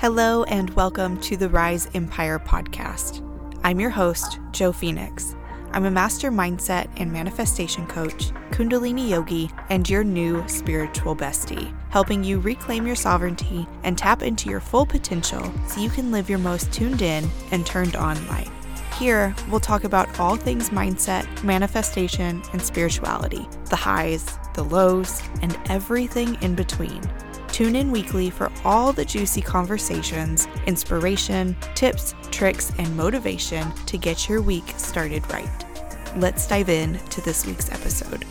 Hello, and welcome to the Rise Empire podcast. I'm your host, Jo Fenyx. I'm a master mindset and manifestation coach, Kundalini yogi, and your new spiritual bestie, helping you reclaim your sovereignty and tap into your full potential so you can live your most tuned in and turned on life. Here, we'll talk about all things mindset, manifestation, and spirituality the highs, the lows, and everything in between. Tune in weekly for all the juicy conversations, inspiration, tips, tricks, and motivation to get your week started right. Let's dive in to this week's episode.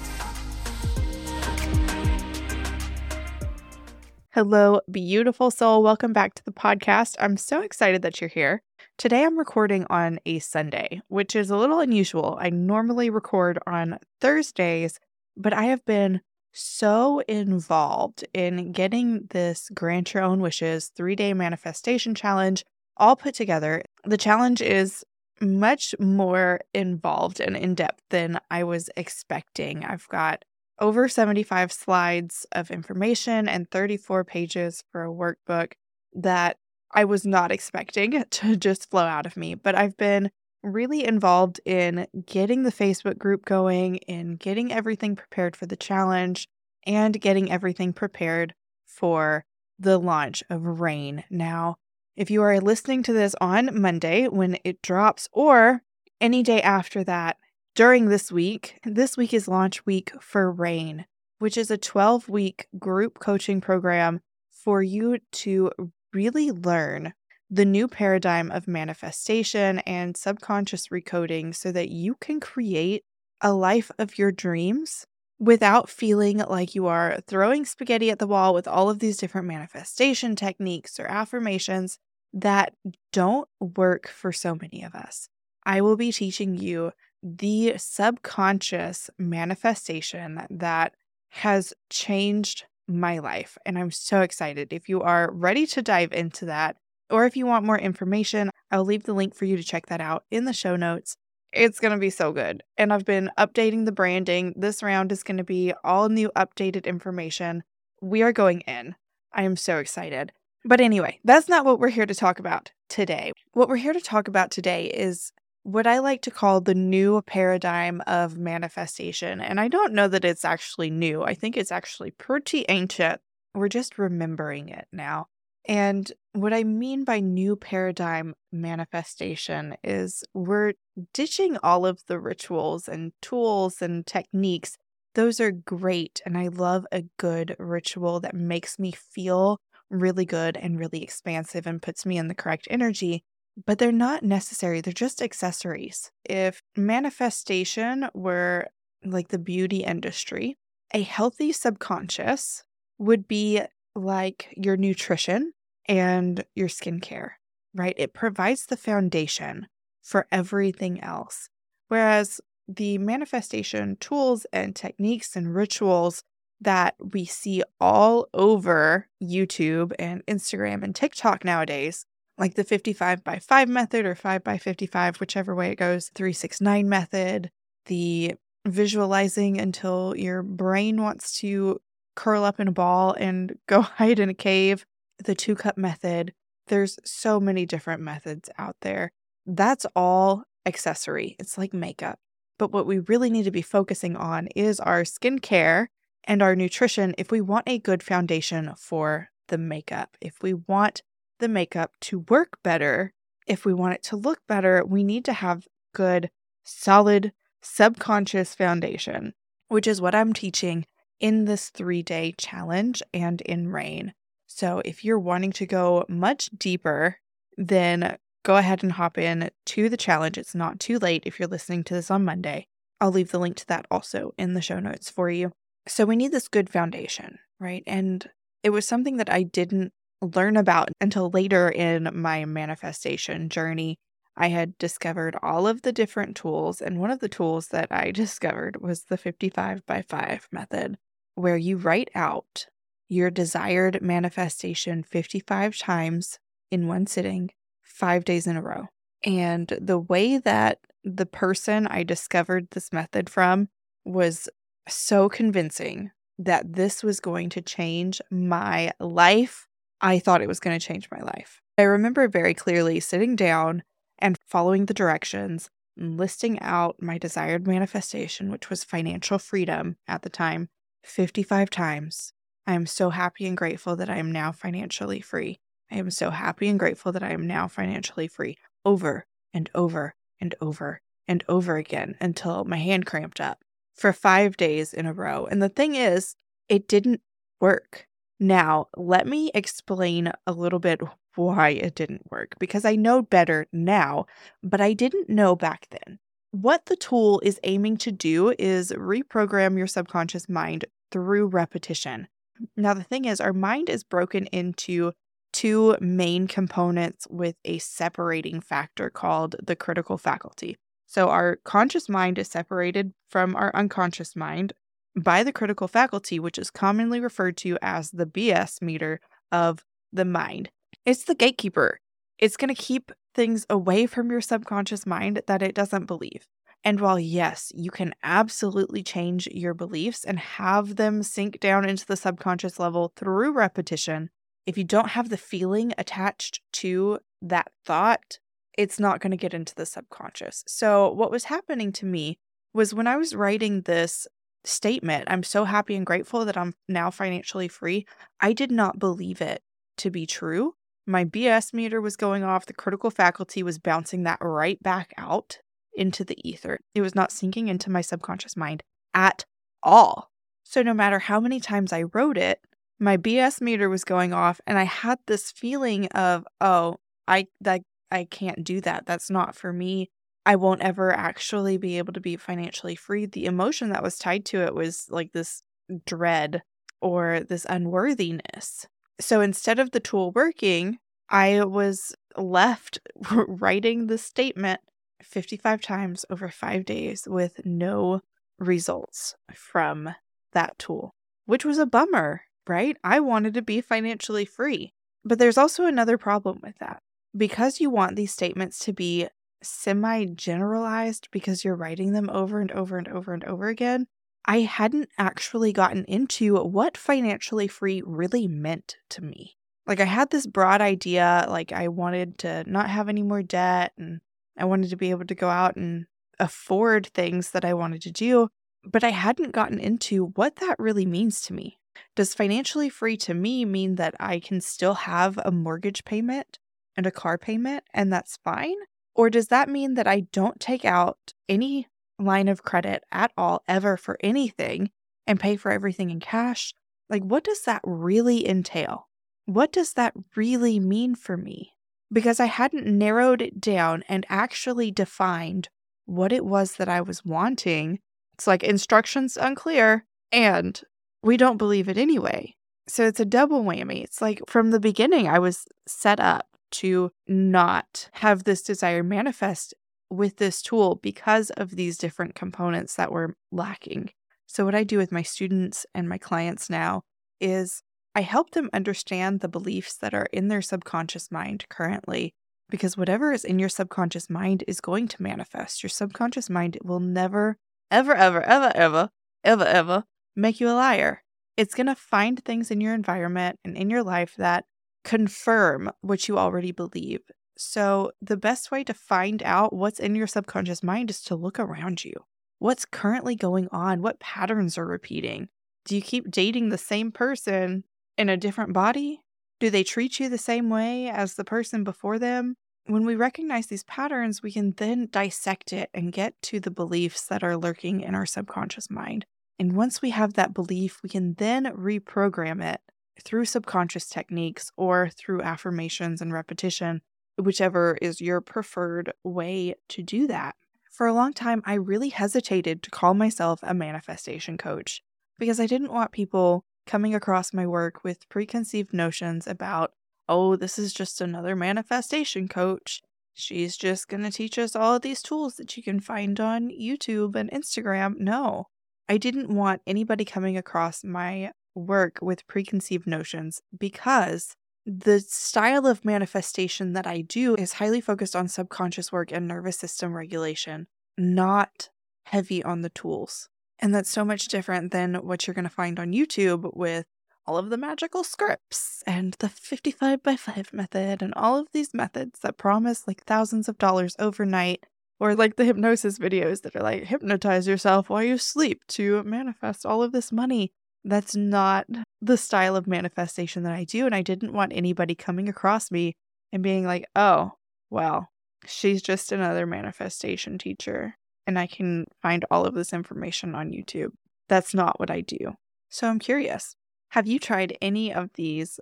Hello, beautiful soul. Welcome back to the podcast. I'm so excited that you're here. Today I'm recording on a Sunday, which is a little unusual. I normally record on Thursdays, but I have been so involved in getting this Grant Your Own Wishes three day manifestation challenge all put together. The challenge is much more involved and in depth than I was expecting. I've got over 75 slides of information and 34 pages for a workbook that I was not expecting to just flow out of me. But I've been really involved in getting the Facebook group going, in getting everything prepared for the challenge, and getting everything prepared for the launch of REIGN. Now, if you are listening to this on Monday when it drops, or any day after that during this week, this week is launch week for REIGN, which is a 12 week group coaching program for you to really learn the new paradigm of manifestation and subconscious recoding so that you can create a life of your dreams without feeling like you are throwing spaghetti at the wall with all of these different manifestation techniques or affirmations that don't work for so many of us. I will be teaching you the subconscious manifestation that has changed my life. And I'm so excited. If you are ready to dive into that, or if you want more information, I'll leave the link for you to check that out in the show notes. It's going to be so good. And I've been updating the branding. This round is going to be all new updated information. We are going in. I am so excited. But anyway, that's not what we're here to talk about today. What we're here to talk about today is what I like to call the new paradigm of manifestation. And I don't know that it's actually new, I think it's actually pretty ancient. We're just remembering it now. And what I mean by new paradigm manifestation is we're ditching all of the rituals and tools and techniques. Those are great. And I love a good ritual that makes me feel really good and really expansive and puts me in the correct energy. But they're not necessary, they're just accessories. If manifestation were like the beauty industry, a healthy subconscious would be like your nutrition and your skincare, right? It provides the foundation for everything else. Whereas the manifestation tools and techniques and rituals that we see all over YouTube and Instagram and TikTok nowadays, like the 55 by 5 method or 5 by 55, whichever way it goes, 369 method, the visualizing until your brain wants to curl up in a ball and go hide in a cave, the two cup method. There's so many different methods out there. That's all accessory. It's like makeup. But what we really need to be focusing on is our skincare and our nutrition if we want a good foundation for the makeup. If we want the makeup to work better, if we want it to look better, we need to have good, solid, subconscious foundation, which is what I'm teaching in this three day challenge and in REIGN. So if you're wanting to go much deeper, then go ahead and hop in to the challenge. It's not too late if you're listening to this on Monday. I'll leave the link to that also in the show notes for you. So we need this good foundation, right? And it was something that I didn't learn about until later in my manifestation journey. I had discovered all of the different tools, and one of the tools that I discovered was the 55 by 5 method, where you write out your desired manifestation 55 times in one sitting, five days in a row. And the way that the person I discovered this method from was so convincing that this was going to change my life, I thought it was going to change my life. I remember very clearly sitting down and following the directions, listing out my desired manifestation, which was financial freedom at the time, 55 times. I am so happy and grateful that I am now financially free. I am so happy and grateful that I am now financially free over and over and over and over again until my hand cramped up for five days in a row. And the thing is, it didn't work. Now, let me explain a little bit why it didn't work because I know better now, but I didn't know back then. What the tool is aiming to do is reprogram your subconscious mind through repetition. Now, the thing is, our mind is broken into two main components with a separating factor called the critical faculty. So, our conscious mind is separated from our unconscious mind by the critical faculty, which is commonly referred to as the BS meter of the mind. It's the gatekeeper. It's going to keep things away from your subconscious mind that it doesn't believe. And while, yes, you can absolutely change your beliefs and have them sink down into the subconscious level through repetition, if you don't have the feeling attached to that thought, it's not going to get into the subconscious. So, what was happening to me was when I was writing this statement, I'm so happy and grateful that I'm now financially free, I did not believe it to be true. My BS meter was going off, the critical faculty was bouncing that right back out into the ether. It was not sinking into my subconscious mind at all. So, no matter how many times I wrote it, my BS meter was going off, and I had this feeling of, oh, I that I can't do that. That's not for me. I won't ever actually be able to be financially free. The emotion that was tied to it was like this dread or this unworthiness. So instead of the tool working, I was left writing the statement 55 times over five days with no results from that tool, which was a bummer, right? I wanted to be financially free. But there's also another problem with that. Because you want these statements to be semi generalized because you're writing them over and over and over and over again, I hadn't actually gotten into what financially free really meant to me. Like, I had this broad idea, like, I wanted to not have any more debt and I wanted to be able to go out and afford things that I wanted to do, but I hadn't gotten into what that really means to me. Does financially free to me mean that I can still have a mortgage payment and a car payment and that's fine? Or does that mean that I don't take out any line of credit at all ever for anything and pay for everything in cash? Like, what does that really entail? What does that really mean for me? Because I hadn't narrowed it down and actually defined what it was that I was wanting. It's like instructions unclear and we don't believe it anyway. So it's a double whammy. It's like from the beginning, I was set up to not have this desire manifest with this tool because of these different components that were lacking. So, what I do with my students and my clients now is I help them understand the beliefs that are in their subconscious mind currently, because whatever is in your subconscious mind is going to manifest. Your subconscious mind will never, ever, ever, ever, ever, ever, ever make you a liar. It's going to find things in your environment and in your life that confirm what you already believe. So, the best way to find out what's in your subconscious mind is to look around you. What's currently going on? What patterns are repeating? Do you keep dating the same person in a different body? Do they treat you the same way as the person before them? When we recognize these patterns, we can then dissect it and get to the beliefs that are lurking in our subconscious mind. And once we have that belief, we can then reprogram it through subconscious techniques or through affirmations and repetition, whichever is your preferred way to do that. For a long time, I really hesitated to call myself a manifestation coach because I didn't want people coming across my work with preconceived notions about, oh, this is just another manifestation coach. She's just going to teach us all of these tools that you can find on YouTube and Instagram. No, I didn't want anybody coming across my work with preconceived notions because the style of manifestation that I do is highly focused on subconscious work and nervous system regulation, not heavy on the tools. And that's so much different than what you're going to find on YouTube with all of the magical scripts and the 55 by 5 method and all of these methods that promise like thousands of dollars overnight or like the hypnosis videos that are like hypnotize yourself while you sleep to manifest all of this money. That's not the style of manifestation that I do. And I didn't want anybody coming across me and being like, oh, well, she's just another manifestation teacher. And I can find all of this information on YouTube. That's not what I do. So I'm curious have you tried any of these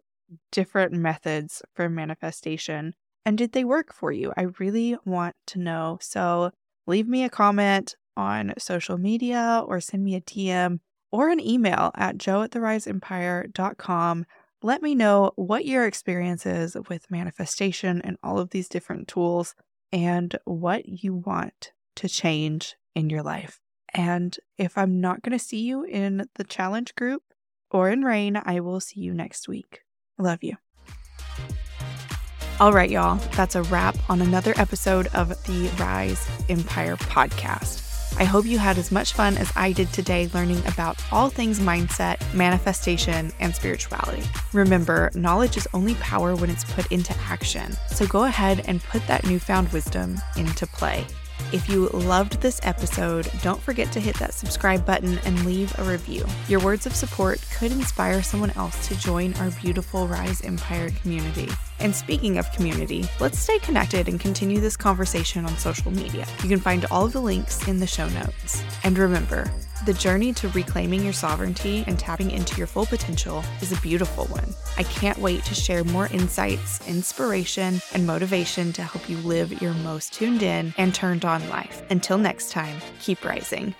different methods for manifestation? And did they work for you? I really want to know. So leave me a comment on social media or send me a DM or an email at jo at theriseempire.com. Let me know what your experience is with manifestation and all of these different tools and what you want to change in your life. And if I'm not going to see you in the challenge group or in REIGN, I will see you next week. Love you. All right, y'all, that's a wrap on another episode of the Rise Empire podcast. I hope you had as much fun as I did today learning about all things mindset, manifestation, and spirituality. Remember, knowledge is only power when it's put into action. So go ahead and put that newfound wisdom into play. If you loved this episode, don't forget to hit that subscribe button and leave a review. Your words of support could inspire someone else to join our beautiful Rise Empire community. And speaking of community, let's stay connected and continue this conversation on social media. You can find all of the links in the show notes. And remember, the journey to reclaiming your sovereignty and tapping into your full potential is a beautiful one. I can't wait to share more insights, inspiration, and motivation to help you live your most tuned in and turned on life. Until next time, keep rising.